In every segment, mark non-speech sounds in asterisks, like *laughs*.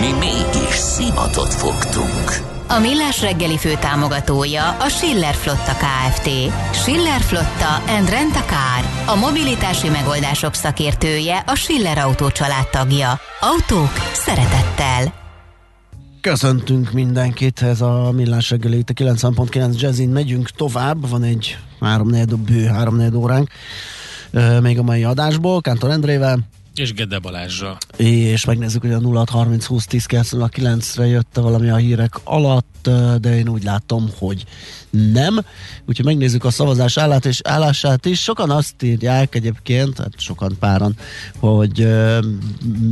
Mi mégis szimatot fogtunk. A Millás reggeli fő támogatója a Schiller Flotta KFT. Schiller Flotta and Rent a Car. A mobilitási megoldások szakértője a Schiller Autó tagja. Autók szeretettel. Köszöntünk mindenkit, ez a Millás reggeli itt a 90.9 Jazzin. Megyünk tovább, van egy 3 bő 3 óránk még a mai adásból, Kántor Endrével. És Gede Balázsra. És megnézzük, hogy a 0 30 20 10 9-re jött valami a hírek alatt, de én úgy látom, hogy nem. Úgyhogy megnézzük a szavazás állát és állását is. Sokan azt írják egyébként, hát sokan páran, hogy uh,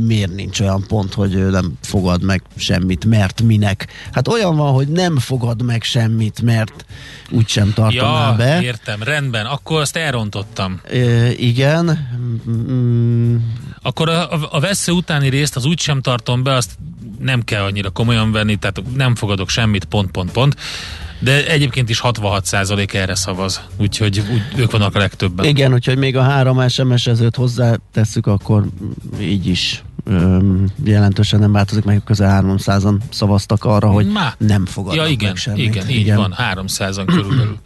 miért nincs olyan pont, hogy nem fogad meg semmit, mert minek. Hát olyan van, hogy nem fogad meg semmit, mert úgysem tartaná ja, be. értem, rendben. Akkor azt elrontottam. Uh, igen. Mm. Akkor a, a, a vesző utáni részt az úgysem tartom be, azt nem kell annyira komolyan venni, tehát nem fogadok semmit, pont, pont, pont. De egyébként is 66% erre szavaz, úgyhogy úgy, ők vannak a legtöbben. Igen, úgyhogy még a három SMS-ezőt hozzátesszük, akkor így is öm, jelentősen nem változik, meg közel 300-an szavaztak arra, hogy Má. nem fogadnak ja, igen, meg semmit. Igen, így igen. van, 300-an körülbelül. *clears throat*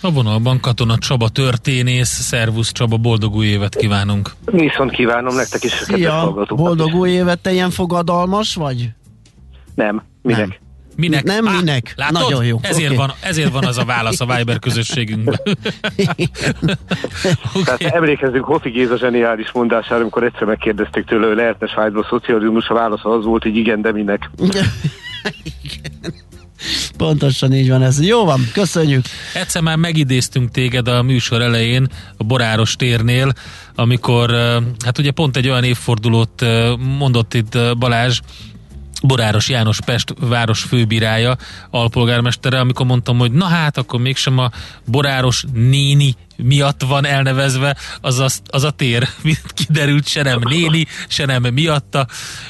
A vonalban Katona Csaba történész, szervusz Csaba, boldog új évet kívánunk. Viszont kívánom nektek is, Szia, boldog új évet, te ilyen fogadalmas vagy? Nem, minek? Nem. Minek? Nem Á, minek. Látod? Nagyon jó. Ezért, okay. van, ezért van az a válasz a Viber közösségünkben. *laughs* okay. Tehát emlékezzünk Hofi Géza zseniális mondására, amikor egyszer megkérdezték tőle, hogy lehetne Svájcból szocializmus, a válasz az volt, hogy igen, de minek. *laughs* igen. Pontosan így van ez. Jó van, köszönjük. Egyszer már megidéztünk téged a műsor elején, a Boráros térnél, amikor, hát ugye pont egy olyan évfordulót mondott itt Balázs, Boráros János Pest város főbírája, alpolgármestere, amikor mondtam, hogy na hát, akkor mégsem a Boráros néni miatt van elnevezve az a, az a tér. *laughs* Kiderült, se nem néni, se nem miatta,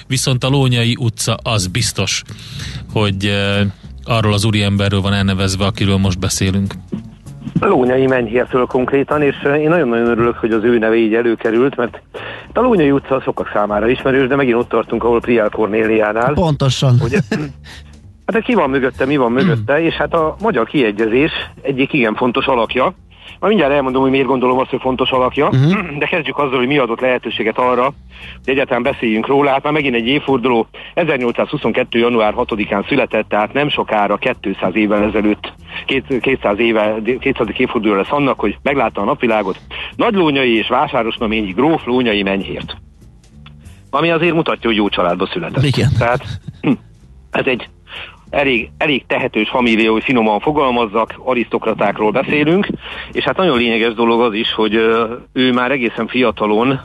viszont a Lónyai utca az biztos, hogy arról az úriemberről van elnevezve, akiről most beszélünk. Lónyai Menyhértől konkrétan, és én nagyon-nagyon örülök, hogy az ő neve így előkerült, mert a Lónyai utca sokak számára ismerős, de megint ott tartunk, ahol Priál Kornéliánál. Pontosan. Ugye, *laughs* hát ki van mögötte, mi van mögötte, és hát a magyar kiegyezés egyik igen fontos alakja, majd mindjárt elmondom, hogy miért gondolom azt, hogy fontos alakja, uh-huh. de kezdjük azzal, hogy mi adott lehetőséget arra, hogy egyáltalán beszéljünk róla. Hát már megint egy évforduló, 1822. január 6-án született, tehát nem sokára 200 évvel ezelőtt, 200 éve, 200. évforduló lesz annak, hogy meglátta a napvilágot. Nagylónyai és Vásárosnaményi gróf Lónyai Menyhért. Ami azért mutatja, hogy jó családba született. Igen. Tehát hm, ez egy elég, elég tehetős família, hogy finoman fogalmazzak, arisztokratákról beszélünk, és hát nagyon lényeges dolog az is, hogy ő már egészen fiatalon,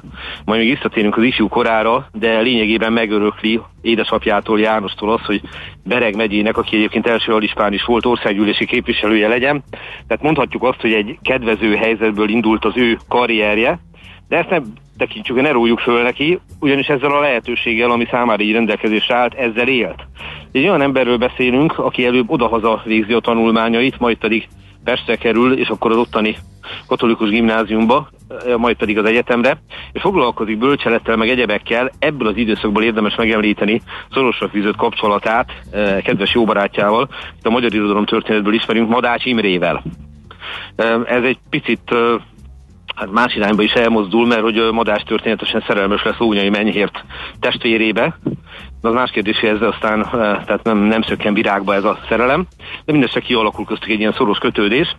majd még visszatérünk az ifjú korára, de lényegében megörökli édesapjától, Jánostól az, hogy Bereg megyének, aki egyébként első alispán is volt országgyűlési képviselője legyen. Tehát mondhatjuk azt, hogy egy kedvező helyzetből indult az ő karrierje, de ezt nem tekintsük, ne rójuk föl neki, ugyanis ezzel a lehetőséggel, ami számára így rendelkezésre állt, ezzel élt. Egy olyan emberről beszélünk, aki előbb odahaza végzi a tanulmányait, majd pedig Pestre kerül, és akkor az ottani katolikus gimnáziumba, majd pedig az egyetemre, és foglalkozik bölcselettel, meg egyebekkel. Ebből az időszakból érdemes megemlíteni szorosra fűzött kapcsolatát eh, kedves jó barátjával, a magyar irodalom történetből ismerünk, Madács Imrével. Eh, ez egy picit eh, hát más irányba is elmozdul, mert hogy Madás történetesen szerelmes lesz Ónyai Menyhért testvérébe. De az más kérdés, hogy ez aztán tehát nem, nem szökken virágba ez a szerelem, de mindesetre kialakul köztük egy ilyen szoros kötődés.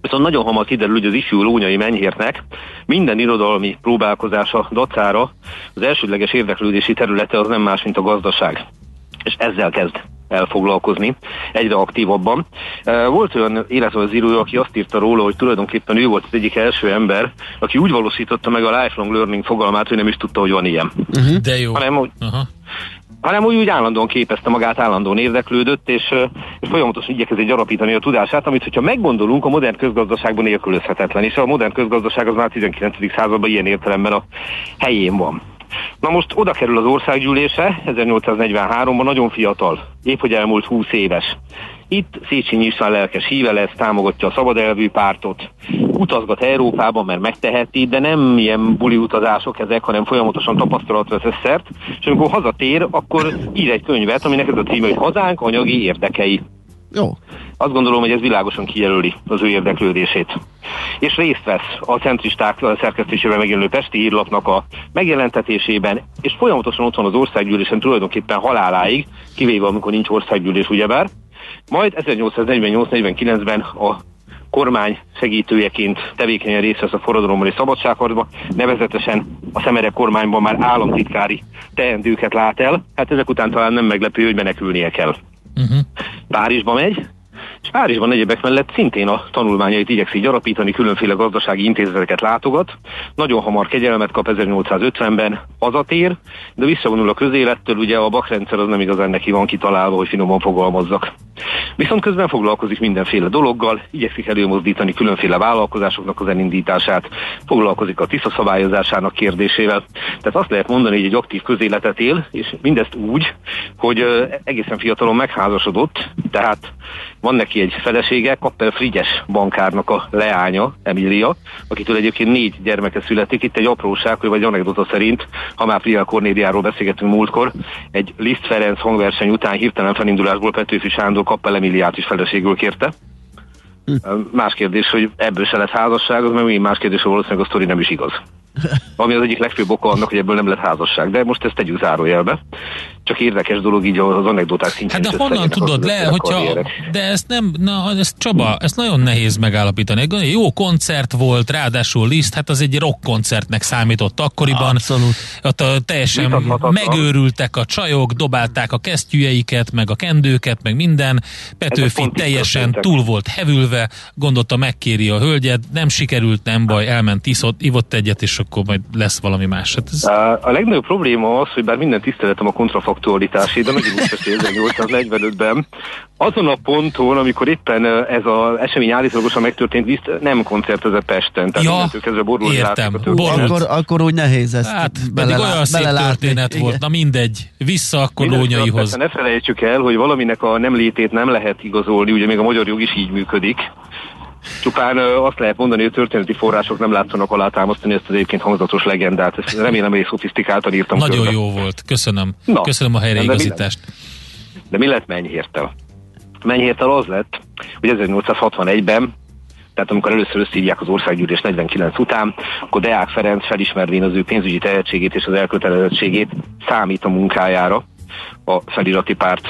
Viszont nagyon hamar kiderül, hogy az ifjú Lónyai Menyhértnek minden irodalmi próbálkozása dacára az elsődleges érdeklődési területe az nem más, mint a gazdaság. És ezzel kezd elfoglalkozni egyre aktívabban. Volt olyan életrajzírója, aki azt írta róla, hogy tulajdonképpen ő volt az egyik első ember, aki úgy valósította meg a lifelong learning fogalmát, hogy nem is tudta, hogy van ilyen. Uh-huh. De jó. Hanem, hogy, uh-huh hanem úgy, úgy állandóan képezte magát, állandóan érdeklődött, és, és folyamatosan igyekezett gyarapítani a tudását, amit, hogyha meggondolunk, a modern közgazdaságban nélkülözhetetlen, és a modern közgazdaság az már 19. században ilyen értelemben a helyén van. Na most oda kerül az országgyűlése, 1843-ban nagyon fiatal, épp hogy elmúlt 20 éves. Itt Széchenyi István lelkes híve lesz, támogatja a szabadelvű pártot, utazgat Európában, mert megteheti, de nem ilyen buli utazások ezek, hanem folyamatosan tapasztalatra vesz szert, és amikor hazatér, akkor ír egy könyvet, aminek ez a címe, hogy Hazánk anyagi érdekei. Jó. Azt gondolom, hogy ez világosan kijelöli az ő érdeklődését. És részt vesz a centristák szerkesztésében megjelenő Pesti írlapnak a megjelentetésében, és folyamatosan ott van az országgyűlésen tulajdonképpen haláláig, kivéve amikor nincs országgyűlés, ugyebár. Majd 1848-49-ben a kormány segítőjeként tevékenyen részt vesz a forradalomban és szabadságharcban, nevezetesen a Szemere kormányban már államtitkári teendőket lát el, hát ezek után talán nem meglepő, hogy menekülnie kell. Uh-huh. Párizsba megy, és Párizsban egyebek mellett szintén a tanulmányait igyekszik gyarapítani, különféle gazdasági intézeteket látogat. Nagyon hamar kegyelmet kap 1850-ben, hazatér, de visszavonul a közélettől, ugye a bakrendszer az nem igazán neki van kitalálva, hogy finoman fogalmazzak. Viszont közben foglalkozik mindenféle dologgal, igyekszik előmozdítani különféle vállalkozásoknak az elindítását, foglalkozik a tiszta szabályozásának kérdésével. Tehát azt lehet mondani, hogy egy aktív közéletet él, és mindezt úgy, hogy egészen fiatalon megházasodott, tehát van neki egy felesége, Kappel Frigyes bankárnak a leánya, Emilia, akitől egyébként négy gyermeke születik. Itt egy apróság, hogy vagy anekdota szerint, ha már Priya Kornéliáról beszélgetünk múltkor, egy Liszt Ferenc hangverseny után hirtelen felindulásból Petőfi Sándor Kappel Emiliát is feleségül kérte. Hm. Más kérdés, hogy ebből se lett házasság, az meg még más kérdés, hogy valószínűleg a sztori nem is igaz. Ami az egyik legfőbb oka annak, hogy ebből nem lett házasság. De most ezt tegyük zárójelbe. Csak érdekes dolog így az anekdoták szintjén. Hát de honnan tudod le, hogyha, de ezt nem, na, ezt Csaba, ezt nagyon nehéz megállapítani. Egy jó koncert volt, ráadásul Liszt, hát az egy rock koncertnek számított akkoriban. Abszolút. Ott a, teljesen megőrültek a csajok, dobálták a kesztyűjeiket, meg a kendőket, meg minden. Petőfi teljesen túl volt hevülve, gondolta megkéri a hölgyet, nem sikerült, nem baj, elment, iszott, ivott egyet, és akkor majd lesz valami más. Hát ez... A legnagyobb probléma az, hogy bár minden tiszteletem a kontrafaktualitásé, de megint úgy 1845-ben, azon a ponton, amikor éppen ez az esemény állítólagosan megtörtént, viszt, nem koncertezett Pesten. Tehát ja, kezdve értem. Akkor, akkor úgy nehéz ezt Hát pedig olyan szép történet volt, na mindegy, vissza akkor Lónyaihoz. Ne felejtsük el, hogy valaminek a nem létét nem lehet igazolni, ugye még a magyar jog is így működik. Csupán azt lehet mondani, hogy a történeti források nem látszanak alátámasztani ezt az egyébként hangzatos legendát. Ezt remélem, hogy szofisztikáltan írtam. Nagyon körbe. jó volt, köszönöm. Na, köszönöm a helyreigazítást. De, de mi lett Mennyhértel? Mennyhértel az lett, hogy 1861-ben tehát amikor először összehívják az országgyűlés 49 után, akkor Deák Ferenc felismervén az ő pénzügyi tehetségét és az elkötelezettségét számít a munkájára, a felirati párt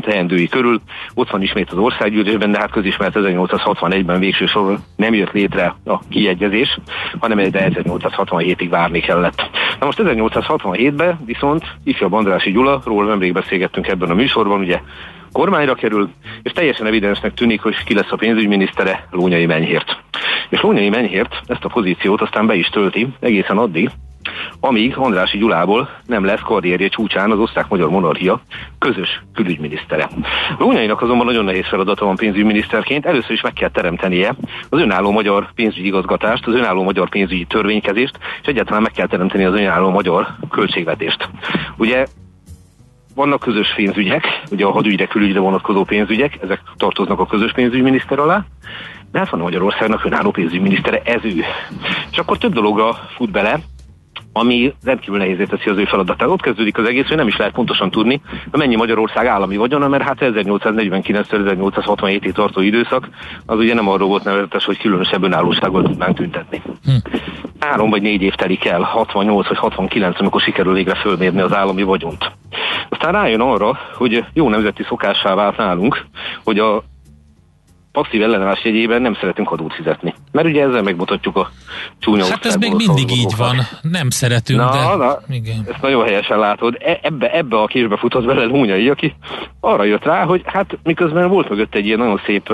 teendői körül. Ott van ismét az országgyűlésben, de hát közismert 1861-ben végső soron nem jött létre a kiegyezés, hanem egy 1867-ig várni kellett. Na most 1867-ben viszont ifjabb Andrási Gyula, róla nemrég beszélgettünk ebben a műsorban, ugye kormányra kerül, és teljesen evidensnek tűnik, hogy ki lesz a pénzügyminisztere Lónyai Menyhért. És Lónyai Menyhért ezt a pozíciót aztán be is tölti egészen addig, amíg Andrási Gyulából nem lesz karrierje csúcsán az osztrák-magyar monarchia közös külügyminisztere. Lónyainak azonban nagyon nehéz feladata van pénzügyminiszterként, először is meg kell teremtenie az önálló magyar pénzügyi igazgatást, az önálló magyar pénzügyi törvénykezést, és egyáltalán meg kell teremteni az önálló magyar költségvetést. Ugye vannak közös pénzügyek, ugye a hadügyre, külügyre vonatkozó pénzügyek, ezek tartoznak a közös pénzügyminiszter alá, de hát van Magyarországnak önálló pénzügyminisztere, ez ő. És akkor több dologra fut bele, ami rendkívül nehézé teszi az ő feladatát. Ott kezdődik az egész, hogy nem is lehet pontosan tudni, hogy mennyi Magyarország állami vagyona, mert hát 1849-1867-ig tartó időszak, az ugye nem arról volt nevezetes, hogy különösebb önállósággal tudnánk tüntetni. Hm. Három vagy négy év telik el, 68 vagy 69, amikor sikerül végre fölmérni az állami vagyont. Aztán rájön arra, hogy jó nemzeti szokássá vált nálunk, hogy a passzív ellenállás jegyében nem szeretünk adót fizetni. Mert ugye ezzel megmutatjuk a csúnya Hát ez még mindig így van. Nem szeretünk, na, de... Na, igen. ezt nagyon helyesen látod. E- ebbe, ebbe a késbe futott bele Lúnyai, aki arra jött rá, hogy hát miközben volt mögött egy ilyen nagyon szép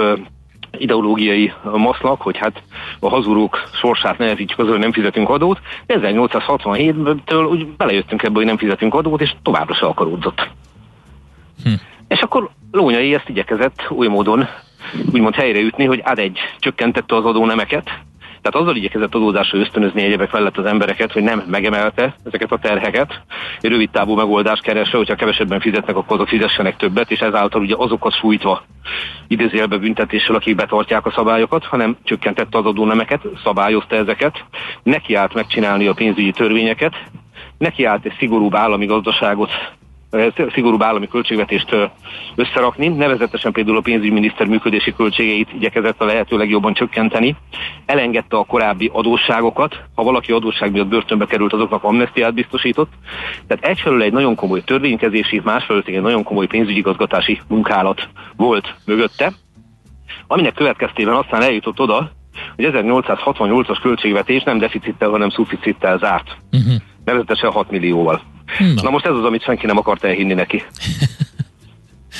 ideológiai maszlak, hogy hát a hazudók sorsát nehezítjük az, hogy nem fizetünk adót. 1867-től úgy belejöttünk ebbe, hogy nem fizetünk adót, és továbbra se akaródzott. Hm. És akkor Lónyai ezt igyekezett új módon úgymond helyreütni, hogy ad egy csökkentette az adónemeket, tehát azzal igyekezett adózásra ösztönözni egyebek mellett az embereket, hogy nem megemelte ezeket a terheket, egy rövid távú megoldást keresve, hogyha kevesebben fizetnek, akkor azok fizessenek többet, és ezáltal ugye azokat sújtva idézélbe büntetéssel, akik betartják a szabályokat, hanem csökkentette az adónemeket, szabályozta ezeket, nekiállt megcsinálni a pénzügyi törvényeket, nekiállt egy szigorúbb állami gazdaságot szigorúbb állami költségvetést összerakni, nevezetesen például a pénzügyminiszter működési költségeit igyekezett a lehető legjobban csökkenteni, elengedte a korábbi adósságokat, ha valaki adósság miatt börtönbe került, azoknak amnestiát biztosított. Tehát egyfelől egy nagyon komoly törvénykezési, másfelől egy nagyon komoly pénzügyi gazgatási munkálat volt mögötte, aminek következtében aztán eljutott oda, hogy 1868-as költségvetés nem deficittel, hanem szuficittel zárt. Uh-huh. Nevezetesen 6 millióval. Na. Na most ez az, amit senki nem akart elhinni neki. *laughs*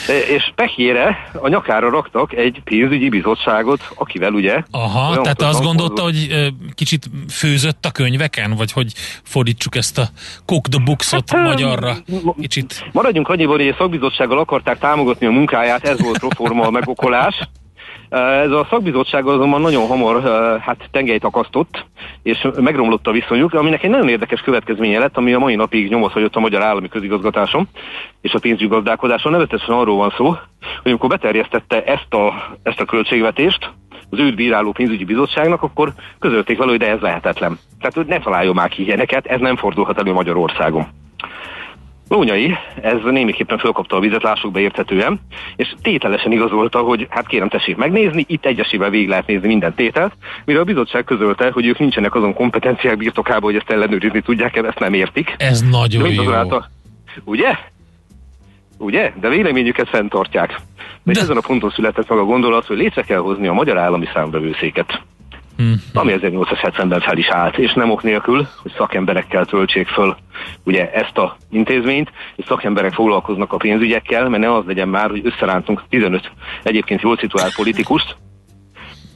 És pehjére a nyakára raktak egy pénzügyi bizottságot, akivel ugye... Aha, tehát azt gondolta, hogy kicsit főzött a könyveken, vagy hogy fordítsuk ezt a cook the booksot hát, magyarra kicsit? Maradjunk annyiban, hogy a szakbizottsággal akarták támogatni a munkáját, ez volt proforma a megokolás. Ez a szakbizottság azonban nagyon hamar hát tengelyt akasztott, és megromlott a viszonyuk, aminek egy nagyon érdekes következménye lett, ami a mai napig nyomot hagyott a magyar állami közigazgatáson és a pénzügyi gazdálkodáson. Nevetesen arról van szó, hogy amikor beterjesztette ezt a, ezt a költségvetést, az őt bíráló pénzügyi bizottságnak, akkor közölték vele, hogy de ez lehetetlen. Tehát ne találjon már ki ilyeneket, ez nem fordulhat elő Magyarországon. Lónyai, ez némiképpen fölkapta a vizet, lássuk be érthetően, és tételesen igazolta, hogy hát kérem tessék megnézni, itt egyesével végig lehet nézni minden tételt, mire a bizottság közölte, hogy ők nincsenek azon kompetenciák birtokában, hogy ezt ellenőrizni tudják, ezt nem értik. Ez nagyon jó. A, ugye? Ugye? De véleményüket fenntartják. De, De ezen a ponton született meg a gondolat, hogy létre kell hozni a magyar állami számbevőszéket. Hmm. Ami 1870-ben fel is állt, és nem ok nélkül, hogy szakemberekkel töltsék föl ugye ezt a intézményt, és szakemberek foglalkoznak a pénzügyekkel, mert ne az legyen már, hogy összerántunk 15 egyébként jól szituált politikust,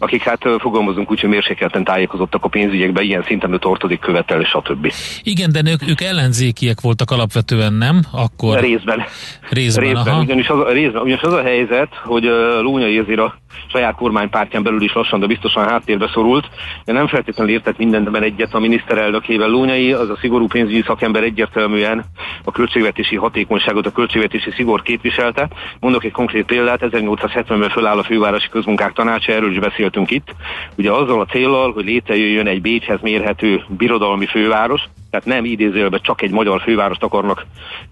akik hát fogalmazunk úgy, hogy mérsékelten tájékozottak a pénzügyekbe, ilyen szinten ő tartozik követel, stb. Igen, de ők, ők ellenzékiek voltak alapvetően, nem? Akkor... Részben. Részben, részben, aha. Ugyanis az, részben, ugyanis az a helyzet, hogy uh, Lónya Érzér a saját kormánypártján belül is lassan, de biztosan háttérbe szorult. De nem feltétlenül értett mindenben egyet a miniszterelnökével. Lónyai, az a szigorú pénzügyi szakember egyértelműen a költségvetési hatékonyságot, a költségvetési szigor képviselte. Mondok egy konkrét példát, 1870-ben föláll a fővárosi közmunkák tanácsa, erről is beszéltünk itt. Ugye azzal a célral, hogy létrejöjjön egy Bécshez mérhető birodalmi főváros, tehát nem idézőjelben csak egy magyar fővárost akarnak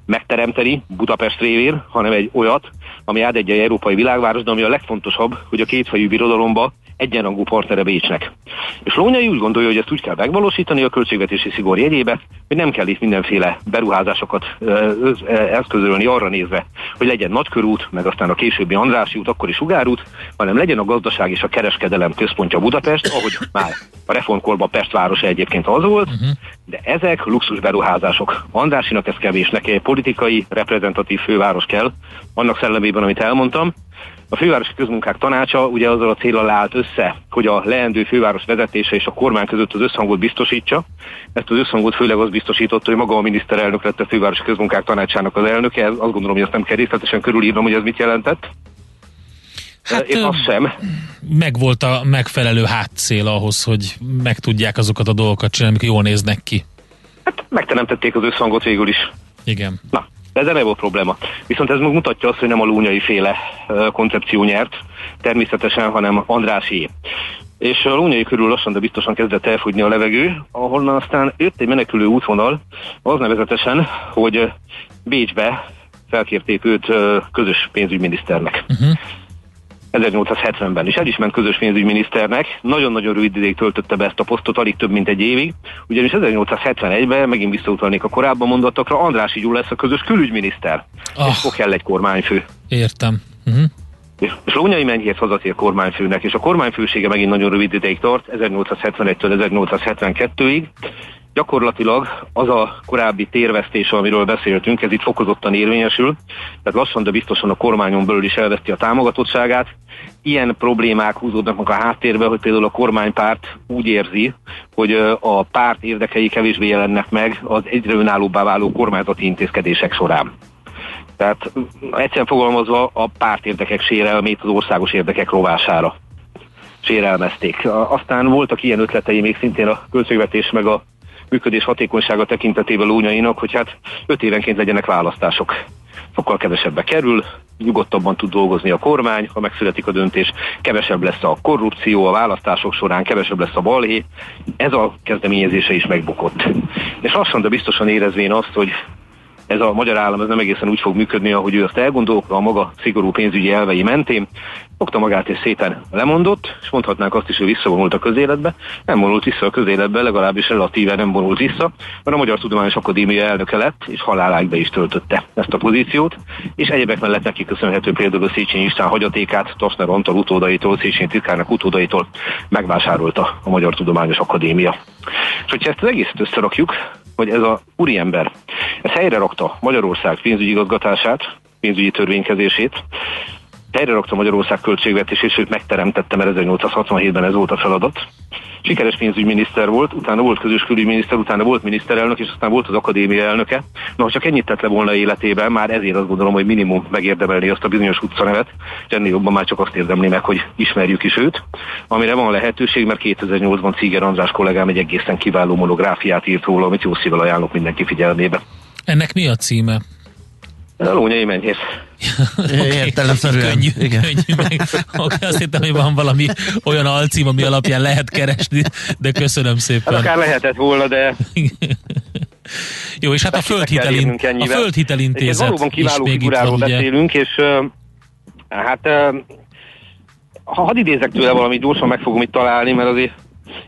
megteremteni Budapest révén, hanem egy olyat, ami át egy európai világváros, de ami a legfontosabb, hogy a kétfejű birodalomba egyenrangú partnere Bécsnek. És Lónyai úgy gondolja, hogy ezt úgy kell megvalósítani a költségvetési szigor jegyébe, hogy nem kell itt mindenféle beruházásokat eszközölni arra nézve, hogy legyen nagykörút, meg aztán a későbbi Andrási út, akkor is Sugárút, hanem legyen a gazdaság és a kereskedelem központja Budapest, ahogy már a reformkorban Pest városa egyébként az volt, uh-huh. de ezek luxus beruházások. Andrásinak ez kevés, neki egy politikai, reprezentatív főváros kell, annak szellemében, amit elmondtam, a fővárosi közmunkák tanácsa ugye azzal a célral állt össze, hogy a leendő főváros vezetése és a kormány között az összhangot biztosítsa. Ezt az összhangot főleg az biztosította, hogy maga a miniszterelnök lett a fővárosi közmunkák tanácsának az elnöke. Azt gondolom, hogy ezt nem kell részletesen körülírnom, hogy ez mit jelentett. Hát, Én azt sem. Megvolt a megfelelő hátszél ahhoz, hogy meg tudják azokat a dolgokat csinálni, amik jól néznek ki. Hát megteremtették az összhangot végül is. Igen. Na, de ezzel nem volt probléma. Viszont ez mutatja azt, hogy nem a lúnyai féle koncepció nyert, természetesen, hanem Andrási. És a lúnyai körül lassan, de biztosan kezdett elfogyni a levegő, ahonnan aztán jött egy menekülő útvonal, az nevezetesen, hogy Bécsbe felkérték őt közös pénzügyminiszternek. Uh-huh. 1870-ben, és el is ment közös pénzügyminiszternek, nagyon-nagyon rövid ideig töltötte be ezt a posztot, alig több mint egy évig, ugyanis 1871-ben, megint visszautalnék a korábban mondottakra, Andrási Gyula lesz a közös külügyminiszter, oh. és fog kell egy kormányfő. Értem. Uh-huh. és, és Lónyai Menyhért hazatér kormányfőnek, és a kormányfősége megint nagyon rövid ideig tart, 1871-től 1872-ig, gyakorlatilag az a korábbi térvesztés, amiről beszéltünk, ez itt fokozottan érvényesül, tehát lassan, de biztosan a kormányon belül is elveszti a támogatottságát. Ilyen problémák húzódnak a háttérbe, hogy például a kormánypárt úgy érzi, hogy a párt érdekei kevésbé jelennek meg az egyre önállóbbá váló kormányzati intézkedések során. Tehát egyszerűen fogalmazva a párt érdekek sérelmét az országos érdekek rovására sérelmezték. Aztán voltak ilyen ötletei még szintén a költségvetés meg a működés hatékonysága tekintetében lónyainak, hogy hát öt évenként legyenek választások. Sokkal kevesebbe kerül, nyugodtabban tud dolgozni a kormány, ha megszületik a döntés, kevesebb lesz a korrupció a választások során, kevesebb lesz a balhé. Ez a kezdeményezése is megbukott. És lassan, de biztosan érezvén azt, hogy ez a magyar állam ez nem egészen úgy fog működni, ahogy ő azt elgondolta a maga szigorú pénzügyi elvei mentén. Fogta magát és szépen lemondott, és mondhatnánk azt is, hogy visszavonult a közéletbe. Nem vonult vissza a közéletbe, legalábbis relatíve nem vonult vissza, mert a Magyar Tudományos Akadémia elnöke lett, és haláláig be is töltötte ezt a pozíciót, és egyebek mellett neki köszönhető például a Széchenyi István hagyatékát, Tasner Antal utódaitól, Széchenyi titkárnak utódaitól megvásárolta a Magyar Tudományos Akadémia. És hogyha ezt az egészet összerakjuk, hogy ez a úriember, ez helyre rakta Magyarország pénzügyi igazgatását, pénzügyi törvénykezését, helyre rakta Magyarország költségvetését, sőt megteremtette, mert 1867-ben ez volt a feladat. Sikeres pénzügyminiszter volt, utána volt közös külügyminiszter, utána volt miniszterelnök, és aztán volt az akadémia elnöke. Na, ha csak ennyit tett le volna életében, már ezért azt gondolom, hogy minimum megérdemelni azt a bizonyos utcanevet, és ennél jobban már csak azt érdemli meg, hogy ismerjük is őt, amire van lehetőség, mert 2008-ban Ciger András kollégám egy egészen kiváló monográfiát írt róla, amit jó szívvel ajánlok mindenki figyelmébe. Ennek mi a címe? A lónyai mennyész. *laughs* Értelemszerűen. Könnyű, Igen. könnyű *laughs* meg. Okay, azt hittem, hogy van valami olyan alcím, ami alapján lehet keresni, de köszönöm szépen. Hát akár lehetett volna, de... Jó, és hát a földhitel, a földhitelintézet valóban kiváló van, beszélünk, és uh, hát uh, ha hadd idézek tőle valamit, gyorsan meg fogom itt találni, mert azért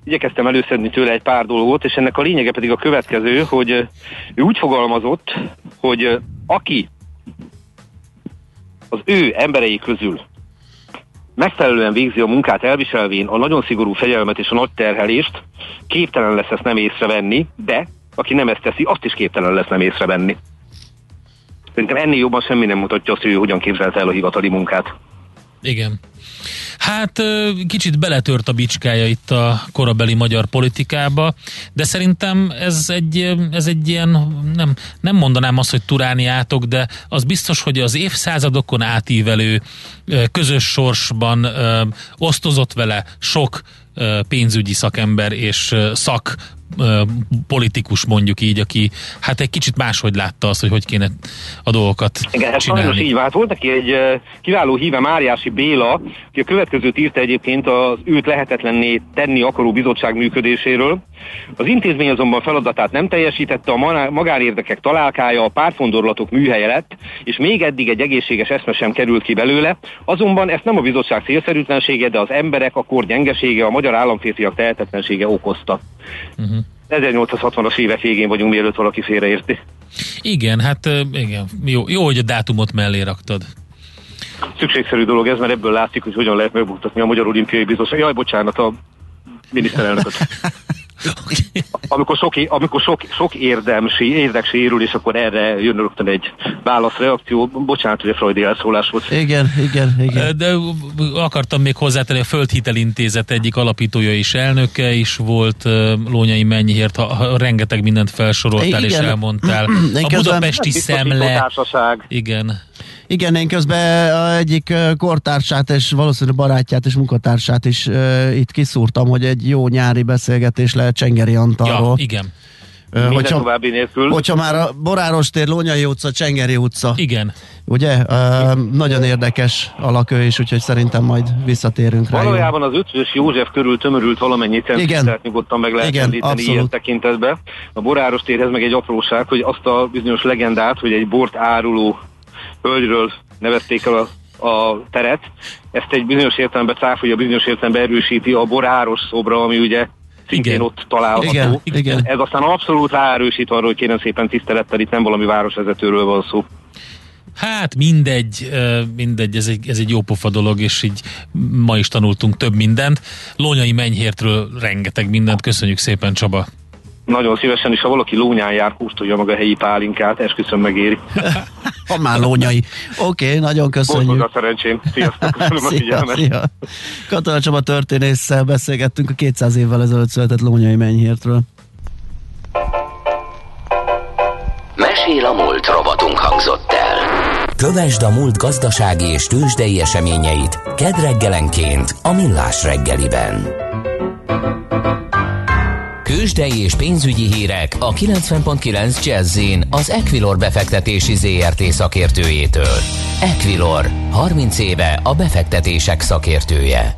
igyekeztem előszedni tőle egy pár dolgot, és ennek a lényege pedig a következő, hogy ő úgy fogalmazott, hogy aki az ő emberei közül megfelelően végzi a munkát elviselvén a nagyon szigorú fegyelmet és a nagy terhelést, képtelen lesz ezt nem észrevenni, de aki nem ezt teszi, azt is képtelen lesz nem észrevenni. Szerintem ennél jobban semmi nem mutatja azt, hogy ő hogyan képzelte el a hivatali munkát. Igen. Hát kicsit beletört a bicskája itt a korabeli magyar politikába, de szerintem ez egy, ez egy ilyen, nem, nem mondanám azt, hogy turáni átok, de az biztos, hogy az évszázadokon átívelő közös sorsban osztozott vele sok pénzügyi szakember és szak politikus mondjuk így, aki hát egy kicsit máshogy látta azt, hogy hogy kéne a dolgokat Igen, hát csinálni. így vált. Volt neki egy kiváló híve Máriási Béla, aki a következőt írta egyébként az őt lehetetlenné tenni akaró bizottság működéséről. Az intézmény azonban feladatát nem teljesítette, a magánérdekek találkája, a párfondorlatok műhelye lett, és még eddig egy egészséges eszme sem került ki belőle. Azonban ezt nem a bizottság szélszerűtlensége, de az emberek, a kor gyengesége, a magyar államférfiak tehetetlensége okozta. Uh-huh. 1860-as évek végén vagyunk, mielőtt valaki félreérti. Igen, hát igen. Jó, jó, hogy a dátumot mellé raktad. Szükségszerű dolog ez, mert ebből látszik, hogy hogyan lehet megbuktatni a Magyar Olimpiai Bizottság. Jaj, bocsánat, a miniszterelnököt. *laughs* amikor sok, amikor sok, sok érdemsi, érdek sérül, és akkor erre jön rögtön egy válaszreakció. Bocsánat, hogy a Freudi elszólás volt. Igen, igen, igen. De akartam még hozzátenni, a Földhitelintézet egyik alapítója is elnöke is volt, Lónyai Mennyiért, ha, ha rengeteg mindent felsoroltál igen. és elmondtál. A budapesti szemle. Igen. Igen, én közben egyik kortársát és valószínűleg barátját és munkatársát is uh, itt kiszúrtam, hogy egy jó nyári beszélgetés lehet Csengeri Antalról. Ja, igen. Uh, hogyha, további nélkül. Hogyha már a Boráros tér, Lónyai utca, Csengeri utca. Igen. Ugye? Uh, nagyon érdekes alak ő is, úgyhogy szerintem majd visszatérünk rá. Valójában az ötvös József körül tömörült valamennyi centriket nyugodtan meg lehet Igen, ilyen tekintetbe. A Boráros térhez meg egy apróság, hogy azt a bizonyos legendát, hogy egy bort áruló hölgyről nevezték el a, a teret. Ezt egy bizonyos értelemben cáfolja, bizonyos értelemben erősíti a boráros szobra, ami ugye szintén igen. ott található. Igen, igen. Ez aztán abszolút ráerősít arra, hogy kérem szépen tisztelettel, itt nem valami városvezetőről van szó. Hát mindegy, mindegy, ez egy, ez egy jópofa dolog, és így ma is tanultunk több mindent. Lónyai Menyhértről rengeteg mindent, köszönjük szépen Csaba. Nagyon szívesen, és ha valaki lónyán jár, hústolja meg a helyi pálinkát, esküszöm megéri. *laughs* ha már lónyai. Oké, okay, nagyon köszönjük. Volt a szerencsém. Sziasztok, *laughs* köszönöm szia, a figyelmet. Szia. Katona Csaba történésszel beszélgettünk a 200 évvel ezelőtt született lónyai mennyhértről. Mesél a múlt robotunk hangzott el. Kövesd a múlt gazdasági és tőzsdei eseményeit kedd reggelenként a Millás reggeliben. Kősdei és pénzügyi hírek a 90.9 jazz az Equilor befektetési ZRT szakértőjétől. Equilor, 30 éve a befektetések szakértője.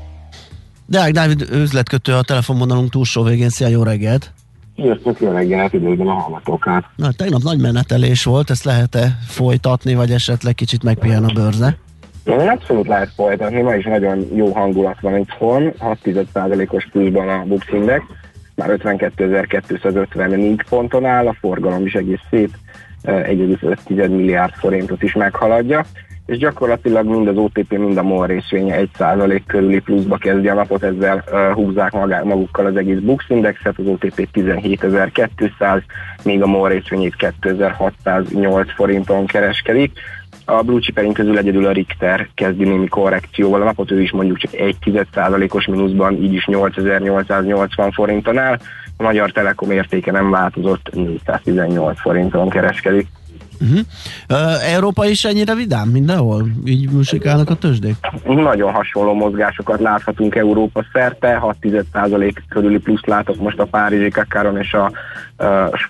Deák Dávid üzletkötő a telefonvonalunk túlsó végén. Szia, jó reggelt! Sziasztok, jó reggelt, üdvözlöm a hallgatókat. Na, tegnap nagy menetelés volt, ezt lehet-e folytatni, vagy esetleg kicsit megpihen a bőrze? Abszolút lehet folytatni, ma is nagyon jó hangulat van itthon, 6%-os pluszban a Bux Index, már 52.254 ponton áll, a forgalom is egész szép, 1,5 milliárd forintot is meghaladja, és gyakorlatilag mind az OTP, mind a MOL részvénye 1% körüli pluszba kezdi a napot, ezzel uh, húzzák magukkal az egész Bux Indexet, az OTP 17.200, míg a MOL részvényét 2608 forinton kereskedik. A blue chiperin közül egyedül a Richter kezdi némi korrekcióval a napot, ő is mondjuk csak 1,1%-os mínuszban, így is 8880 forinton áll. A Magyar Telekom értéke nem változott, 418 forinton kereskedik. Uh-huh. Uh, Európa is ennyire vidám mindenhol? Így musikálnak a tőzsdék? Nagyon hasonló mozgásokat láthatunk Európa szerte, 6% körüli plusz látok most a Párizsi Kakáron és a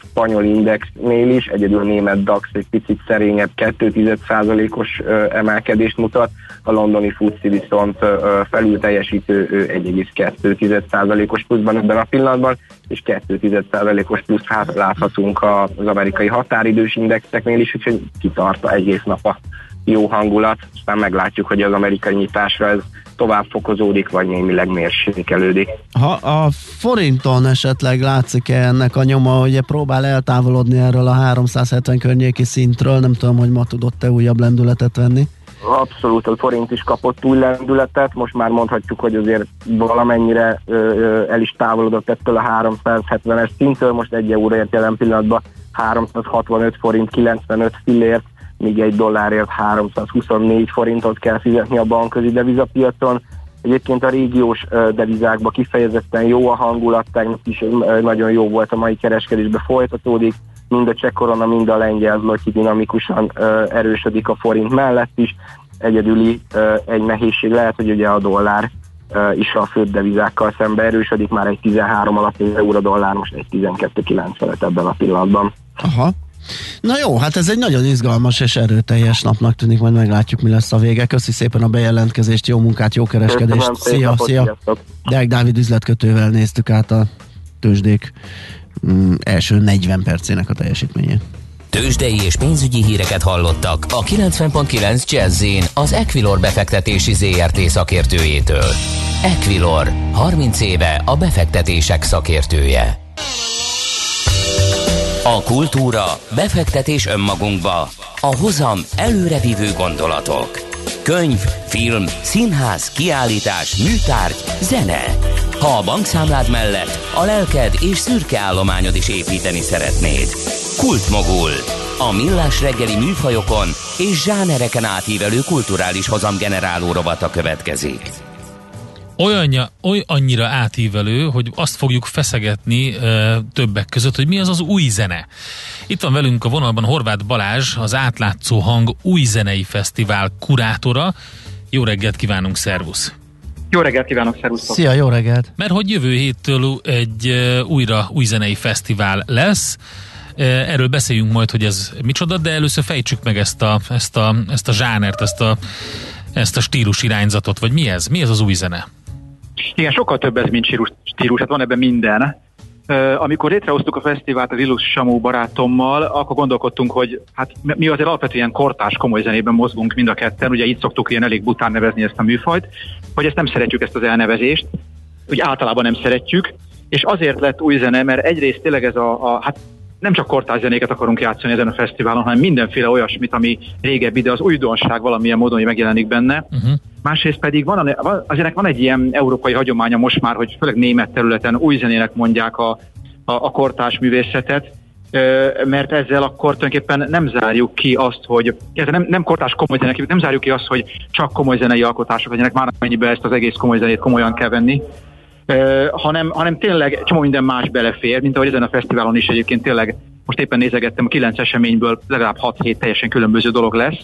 spanyol indexnél is, egyedül a német DAX egy picit szerényebb 2,1%-os uh, emelkedést mutat, a londoni FTSE viszont uh, felül teljesítő uh, 1,2%-os pluszban ebben a pillanatban, és 2,1%-os plusz hát láthatunk az amerikai határidős indexeknél is, úgyhogy kitart egész nap a jó hangulat, aztán meglátjuk, hogy az amerikai nyitásra ez tovább fokozódik, vagy némileg mérsékelődik. Ha a forinton esetleg látszik-e ennek a nyoma, hogy próbál eltávolodni erről a 370 környéki szintről, nem tudom, hogy ma tudott-e újabb lendületet venni? Abszolút, a forint is kapott új lendületet, most már mondhatjuk, hogy azért valamennyire ö, ö, el is távolodott ettől a 370-es szintől, most egy euróért jelen pillanatban 365 forint 95 fillért, míg egy dollárért 324 forintot kell fizetni a bankközi devizapiacon. Egyébként a régiós devizákban kifejezetten jó a hangulat, tegnap is nagyon jó volt a mai kereskedésbe folytatódik, mind a cseh korona, mind a lengyel zloty dinamikusan erősödik a forint mellett is. Egyedüli egy nehézség lehet, hogy ugye a dollár is a főbb devizákkal szembe erősödik, már egy 13 alatt az euró dollár most egy 12,9 felett ebben a pillanatban. Aha. Na jó, hát ez egy nagyon izgalmas és erőteljes napnak tűnik, majd meglátjuk, mi lesz a vége. Köszi szépen a bejelentkezést, jó munkát, jó kereskedést. Köszönöm, szia, napot, szia. Deák Dávid üzletkötővel néztük át a tőzsdék mm, első 40 percének a teljesítményét. Tőzsdei és pénzügyi híreket hallottak a 90.9 jazz az Equilor befektetési ZRT szakértőjétől. Equilor, 30 éve a befektetések szakértője. A kultúra, befektetés önmagunkba, a hozam előrevívő gondolatok. Könyv, film, színház, kiállítás, műtárgy, zene. Ha a bankszámlád mellett a lelked és szürke állományod is építeni szeretnéd. Kultmogul. A millás reggeli műfajokon és zsánereken átívelő kulturális hozamgeneráló rovata következik olyanja, oly annyira átívelő, hogy azt fogjuk feszegetni e, többek között, hogy mi az az új zene. Itt van velünk a vonalban Horváth Balázs, az Átlátszó Hang új zenei fesztivál kurátora. Jó reggelt kívánunk, szervusz! Jó reggelt kívánok, szervusz! Szia, jó reggelt! Mert hogy jövő héttől egy újra új zenei fesztivál lesz, Erről beszéljünk majd, hogy ez micsoda, de először fejtsük meg ezt a, ezt a, ezt a zsánert, ezt a, ezt a stílus irányzatot, vagy mi ez? Mi ez az új zene? Igen, sokkal több ez, mint stílus, hát van ebben minden. Amikor létrehoztuk a fesztivált az Illus Samu barátommal, akkor gondolkodtunk, hogy hát mi azért alapvetően kortás komoly zenében mozgunk mind a ketten, ugye itt szoktuk ilyen elég bután nevezni ezt a műfajt, hogy ezt nem szeretjük ezt az elnevezést, úgy általában nem szeretjük, és azért lett új zene, mert egyrészt tényleg ez a, a hát nem csak kortárs zenéket akarunk játszani ezen a fesztiválon, hanem mindenféle olyasmit, ami régebbi, de az újdonság valamilyen módon megjelenik benne. Uh-huh. Másrészt pedig van, azért van egy ilyen európai hagyománya most már, hogy főleg német területen új zenének mondják a, a, a kortárs művészetet, mert ezzel akkor tulajdonképpen nem zárjuk ki azt, hogy nem, nem kortás komoly zenek, nem zárjuk ki azt, hogy csak komoly zenei alkotások legyenek, már amennyiben ezt az egész komoly zenét komolyan kell venni, hanem, hanem tényleg csomó minden más belefér, mint ahogy ezen a fesztiválon is egyébként tényleg most éppen nézegettem, a kilenc eseményből legalább 6-7 teljesen különböző dolog lesz.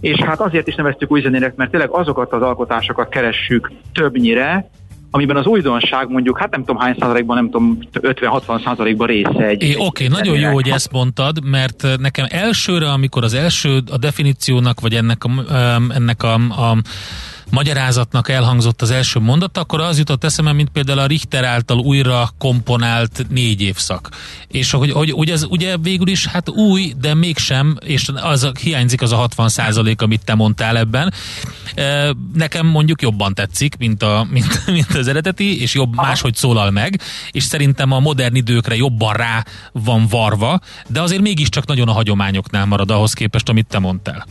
És hát azért is neveztük új zenének, mert tényleg azokat az alkotásokat keressük többnyire, amiben az újdonság mondjuk, hát nem tudom hány százalékban, nem tudom, 50-60 százalékban része egy. Oké, okay, nagyon jó, hogy ezt mondtad, mert nekem elsőre, amikor az első a definíciónak, vagy ennek a, ennek a, a magyarázatnak elhangzott az első mondat, akkor az jutott eszembe, mint például a Richter által újra komponált négy évszak. És hogy, hogy ugye, ez, ugye végül is hát új, de mégsem, és az hiányzik az a 60 százalék, amit te mondtál ebben. Nekem mondjuk jobban tetszik, mint, a, mint, *laughs* mint az eredeti, és jobb máshogy szólal meg, és szerintem a modern időkre jobban rá van varva, de azért mégiscsak nagyon a hagyományoknál marad ahhoz képest, amit te mondtál.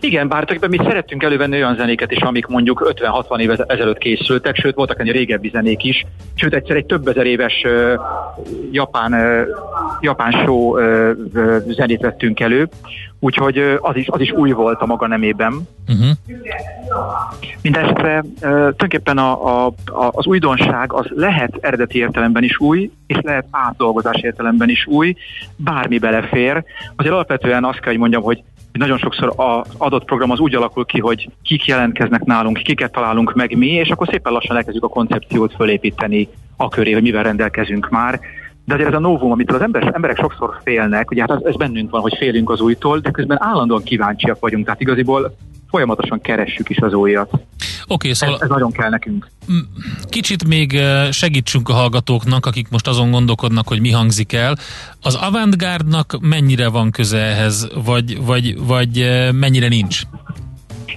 Igen, bár mi szerettünk elővenni olyan zenéket is, amik mondjuk 50-60 év ezelőtt készültek, sőt voltak ennyi régebbi zenék is, sőt egyszer egy több ezer éves uh, japán, uh, japán show uh, zenét vettünk elő, úgyhogy az, is, az is új volt a maga nemében. Uh-huh. Mindenesetre uh, tulajdonképpen a, a, a, az újdonság az lehet eredeti értelemben is új, és lehet átdolgozás értelemben is új, bármi belefér. Azért alapvetően azt kell, hogy mondjam, hogy nagyon sokszor az adott program az úgy alakul ki, hogy kik jelentkeznek nálunk, kiket találunk meg mi, és akkor szépen lassan elkezdjük a koncepciót fölépíteni a köré, hogy mivel rendelkezünk már. De azért ez a novum, amitől az emberek, emberek sokszor félnek, ugye hát ez, ez bennünk van, hogy félünk az újtól, de közben állandóan kíváncsiak vagyunk, tehát igaziból folyamatosan keressük is az újat. Oké, okay, szóval... Ez, ez nagyon kell nekünk. Kicsit még segítsünk a hallgatóknak, akik most azon gondolkodnak, hogy mi hangzik el. Az avantgárdnak mennyire van köze ehhez, vagy, vagy, vagy mennyire nincs?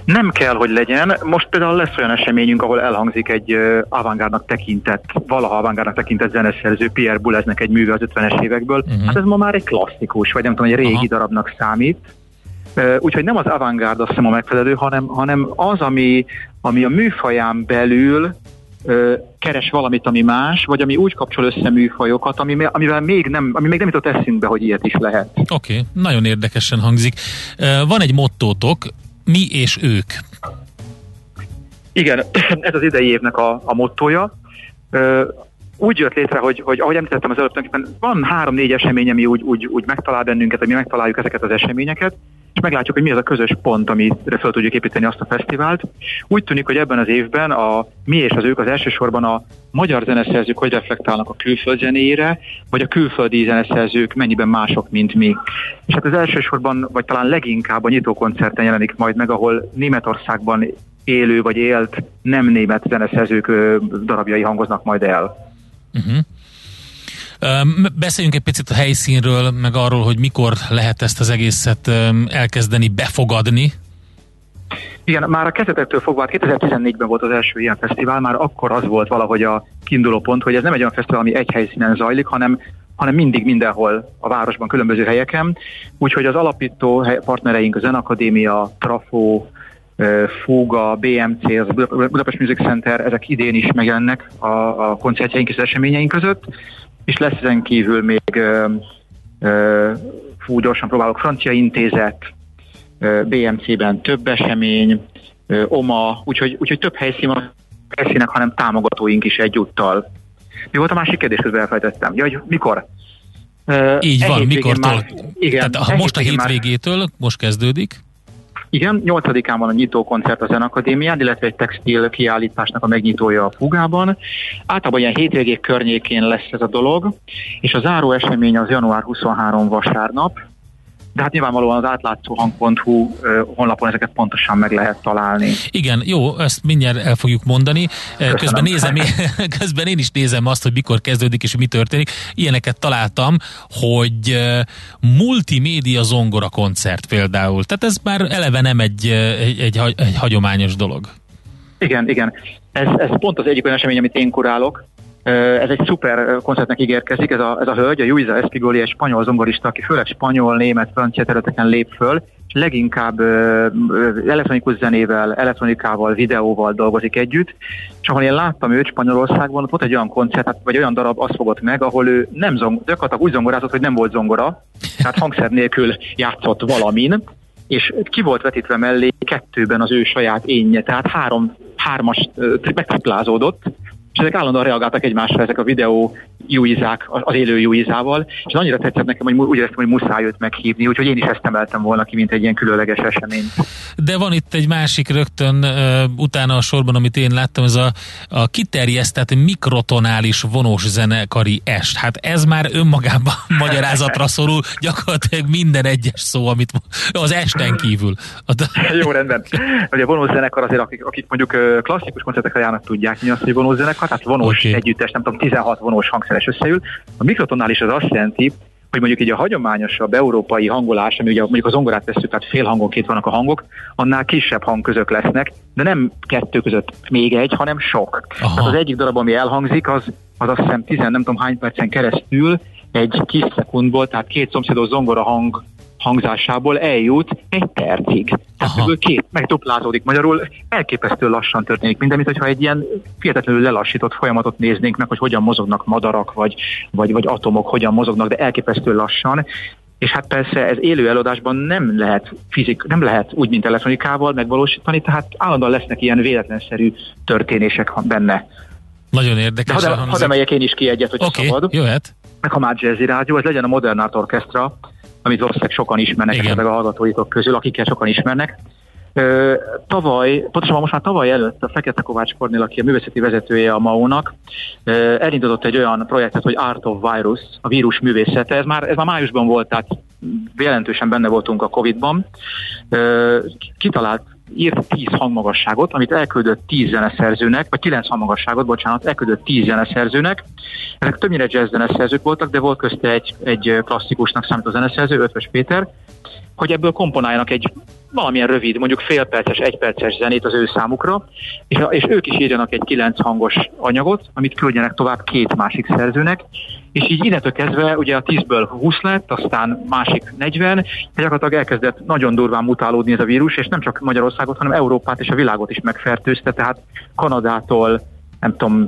Nem kell, hogy legyen. Most például lesz olyan eseményünk, ahol elhangzik egy avantgárdnak tekintett, valaha avantgárdnak tekintett zeneszerző, Pierre Bouleznek egy műve az 50-es évekből. Uh-huh. Hát ez ma már egy klasszikus, vagy nem tudom, egy régi Aha. darabnak számít. Úgyhogy nem az avantgárd azt hiszem a megfelelő, hanem, hanem az, ami, ami a műfaján belül keres valamit, ami más, vagy ami úgy kapcsol össze műfajokat, ami, amivel még nem, ami még nem jutott eszünkbe, hogy ilyet is lehet. Oké, okay, nagyon érdekesen hangzik. Van egy mottótok, mi és ők. Igen, *clears throat* ez az idei évnek a, a mottoja. Úgy jött létre, hogy, hogy ahogy említettem az előbb, van három-négy esemény, ami úgy, úgy, úgy megtalál bennünket, hogy mi megtaláljuk ezeket az eseményeket, és meglátjuk, hogy mi az a közös pont, amire fel tudjuk építeni azt a fesztivált. Úgy tűnik, hogy ebben az évben a mi és az ők az elsősorban a magyar zeneszerzők hogy reflektálnak a külföld zenéjére, vagy a külföldi zeneszerzők mennyiben mások, mint mi. És hát az elsősorban, vagy talán leginkább a nyitókoncerten jelenik majd meg, ahol Németországban élő vagy élt nem német zeneszerzők darabjai hangoznak majd el. Uh-huh. Beszéljünk egy picit a helyszínről, meg arról, hogy mikor lehet ezt az egészet elkezdeni befogadni. Igen, már a kezdetektől fogva, 2014-ben hát volt az első ilyen fesztivál, már akkor az volt valahogy a kiinduló pont, hogy ez nem egy olyan fesztivál, ami egy helyszínen zajlik, hanem hanem mindig mindenhol a városban, különböző helyeken. Úgyhogy az alapító partnereink, a Zenakadémia, Trafo, Fúga, BMC, az Budapest Music Center, ezek idén is megjelennek a, a koncertjeink és eseményeink között és lesz ezen kívül még fú, gyorsan próbálok, Francia Intézet, BMC-ben több esemény, OMA, úgyhogy, úgyhogy több helyszín van helyszínek, hanem támogatóink is egyúttal. Mi volt a másik kérdés, közben elfelejtettem? Ja, hogy mikor? Így van, mikor? Már, igen, Tehát, most a hétvégétől, már... most kezdődik? Igen, 8-án van a nyitó koncert a Zenakadémián, illetve egy textil kiállításnak a megnyitója a Fugában. Általában ilyen hétvégék környékén lesz ez a dolog, és a záró esemény az január 23 vasárnap, de hát nyilvánvalóan az átlátszóhang.hu honlapon ezeket pontosan meg lehet találni. Igen, jó, ezt mindjárt el fogjuk mondani. Köszönöm. Közben, nézem, *laughs* közben én is nézem azt, hogy mikor kezdődik és mi történik. Ilyeneket találtam, hogy multimédia zongora koncert például. Tehát ez már eleve nem egy, egy, egy, egy hagyományos dolog. Igen, igen. Ez, ez pont az egyik olyan esemény, amit én kurálok, Ez egy szuper koncertnek ígérkezik, ez a, ez a hölgy, a Luisa Espigoli, egy spanyol zongorista, aki főleg spanyol, német, francia területeken lép föl, és leginkább elektronikus zenével, elektronikával, videóval dolgozik együtt, és ahol én láttam őt Spanyolországban, ott volt egy olyan koncert, hát, vagy olyan darab azt fogott meg, ahol ő nem zong, gyakorlatilag úgy zongorázott, hogy nem volt zongora, tehát hangszer nélkül játszott valamin, és ki volt vetítve mellé kettőben az ő saját énje, tehát három, hármas megtriplázódott, és ezek állandóan reagáltak egymásra ezek a videó Juizák, az élő Juizával, és annyira tetszett nekem, hogy úgy éreztem, hogy muszáj őt meghívni, úgyhogy én is ezt emeltem volna ki, mint egy ilyen különleges esemény. De van itt egy másik rögtön uh, utána a sorban, amit én láttam, ez a, a kiterjesztett mikrotonális vonós zenekari est. Hát ez már önmagában *laughs* magyarázatra szorul, gyakorlatilag minden egyes szó, amit az esten kívül. *laughs* Jó, rendben. Ugye a vonós zenekar azért, akik, akik mondjuk klasszikus koncertekre járnak, tudják mi az, hogy vonós zenekar, tehát vonós okay. együttes, nem tudom, 16 vonós hangszer rendszeres összeül. A mikrotonális az azt jelenti, hogy mondjuk egy a hagyományosabb európai hangolás, ami ugye mondjuk az zongorát veszük, tehát fél hangonként vannak a hangok, annál kisebb hangközök lesznek, de nem kettő között még egy, hanem sok. Aha. Tehát az egyik darab, ami elhangzik, az, az azt hiszem tizen nem tudom hány percen keresztül egy kis szekundból, tehát két szomszédos zongora hang hangzásából eljut egy percig. Tehát ebből két, megduplázódik magyarul, elképesztő lassan történik minden, mint hogyha egy ilyen fiatatlanul lelassított folyamatot néznénk meg, hogy hogyan mozognak madarak, vagy, vagy, vagy atomok, hogyan mozognak, de elképesztő lassan. És hát persze ez élő előadásban nem lehet fizik, nem lehet úgy, mint elektronikával megvalósítani, tehát állandóan lesznek ilyen véletlenszerű történések benne. Nagyon érdekes. Hadd had emeljek én is ki egyet, hogy okay, szabad. jöhet. Meg ha már jazzy rádió, ez legyen a Modern Art Orchestra, amit valószínűleg sokan ismernek, Igen. esetleg a hallgatóitok közül, akikkel sokan ismernek. Ö, tavaly, pontosabban most már tavaly előtt a Fekete Kovács Kornél, aki a művészeti vezetője a MAO-nak, elindított egy olyan projektet, hogy Art of Virus, a vírus művészete. Ez már, ez már májusban volt, tehát jelentősen benne voltunk a Covid-ban. Ö, kitalált írt 10 hangmagasságot, amit elküldött 10 zeneszerzőnek, vagy 9 hangmagasságot, bocsánat, elküldött 10 zeneszerzőnek. Ezek többnyire jazz zeneszerzők voltak, de volt közte egy, egy klasszikusnak számító zeneszerző, Ötvös Péter, hogy ebből komponáljanak egy valamilyen rövid, mondjuk félperces, egyperces zenét az ő számukra, és, és ők is írjanak egy kilenc hangos anyagot, amit küldjenek tovább két másik szerzőnek, és így innentől kezdve ugye a 10-ből 20 lett, aztán másik 40, és gyakorlatilag elkezdett nagyon durván mutálódni ez a vírus, és nem csak Magyarországot, hanem Európát és a világot is megfertőzte, tehát Kanadától nem tudom,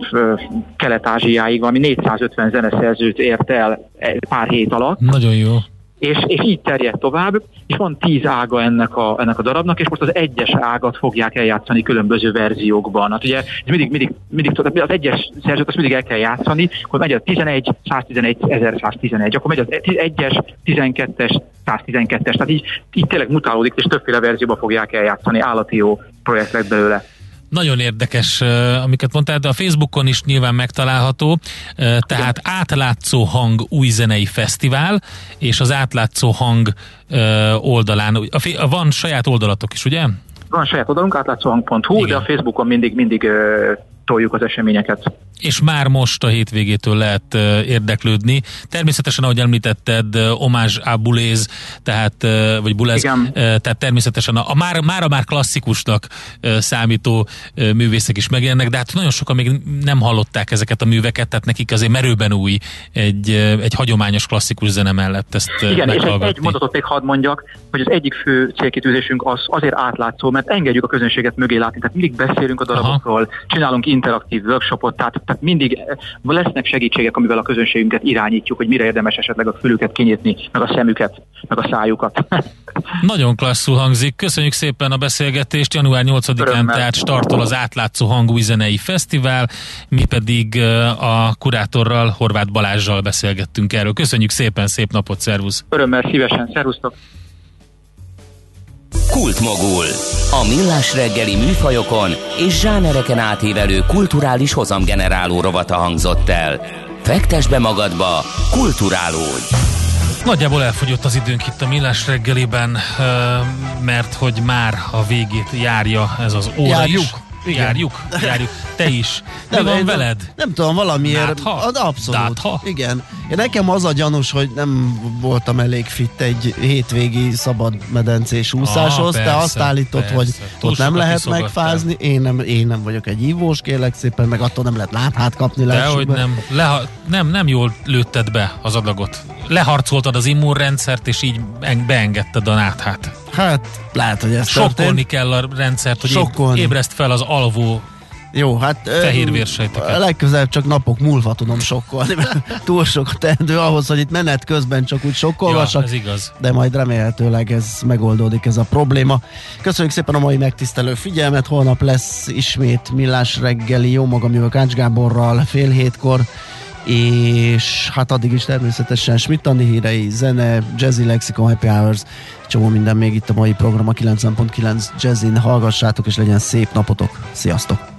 Kelet-Ázsiáig valami 450 zeneszerzőt ért el pár hét alatt. Nagyon jó és, és így terjed tovább, és van tíz ága ennek a, ennek a darabnak, és most az egyes ágat fogják eljátszani különböző verziókban. Hát ugye mindig, mindig, mindig az egyes szerzőt azt mindig el kell játszani, akkor megy a 11, 111, 1111, akkor megy az egyes, 12-es, 112-es, tehát így, így tényleg mutálódik, és többféle verzióba fogják eljátszani, állati jó projekt lett belőle. Nagyon érdekes, amiket mondtál, de a Facebookon is nyilván megtalálható, tehát átlátszó hang új zenei fesztivál, és az átlátszó hang oldalán, van saját oldalatok is, ugye? Van saját oldalunk, átlátszóhang.hu, Igen. de a Facebookon mindig, mindig toljuk az eseményeket. És már most a hétvégétől lehet érdeklődni. Természetesen, ahogy említetted, Omázs Abuléz, tehát, vagy Bulez, Igen. tehát természetesen a, a már, már a már klasszikusnak számító művészek is megjelennek, de hát nagyon sokan még nem hallották ezeket a műveket, tehát nekik azért merőben új egy, egy hagyományos klasszikus zene mellett ezt Igen, és egy, egy mondatot még hadd mondjak, hogy az egyik fő célkitűzésünk az azért átlátszó, mert engedjük a közönséget mögé látni, tehát mindig beszélünk a darabokról, Aha. csinálunk interaktív workshopot, tehát, tehát mindig eh, lesznek segítségek, amivel a közönségünket irányítjuk, hogy mire érdemes esetleg a fülüket kinyitni, meg a szemüket, meg a szájukat. *laughs* Nagyon klasszul hangzik. Köszönjük szépen a beszélgetést. Január 8-án tehát startol az átlátszó hangú zenei fesztivál, mi pedig eh, a kurátorral, Horváth Balázsjal beszélgettünk erről. Köszönjük szépen, szép napot, szervusz! Örömmel, szívesen, szervusztok! Kultmogul. A millás reggeli műfajokon és zsánereken átívelő kulturális hozamgeneráló rovata hangzott el. Fektes be magadba, kulturálódj! Nagyjából elfogyott az időnk itt a Millás reggeliben, mert hogy már a végét járja ez az óra Járjuk. is. Igen. Járjuk, járjuk. Te is. Mi nem, van én veled? Nem, nem tudom, valamiért. Nátha? Ad, abszolút. Nátha? Igen. Én nekem az a gyanús, hogy nem voltam elég fit egy hétvégi szabad medencés úszáshoz. Ah, Te azt állítod, persze. hogy Túl ott nem lehet megfázni. Én nem, én nem vagyok egy ívós, kérlek szépen, meg attól nem lehet láthát kapni. De hogy nem, leha, nem, nem jól lőtted be az adagot. Leharcoltad az immunrendszert, és így en- beengedted a náthát. Hát, lehet, hogy ez Sokkolni történt. kell a rendszert, hogy Sokkolni. ébreszt fel az alvó Jó, hát... fehér. Legközelebb csak napok múlva tudom sokkolni, mert *laughs* túl sok a teendő ahhoz, hogy itt menet közben csak úgy Ja, sokkolgassak. ez igaz. de majd remélhetőleg ez megoldódik ez a probléma. Köszönjük szépen a mai megtisztelő figyelmet, holnap lesz ismét millás reggeli, jó magam jövök Ács Gáborral fél hétkor, és hát addig is természetesen Smittani hírei, zene, Jazzy Lexicon, Happy Hours, csomó minden még itt a mai program a 90.9 Jazzin, hallgassátok és legyen szép napotok, sziasztok!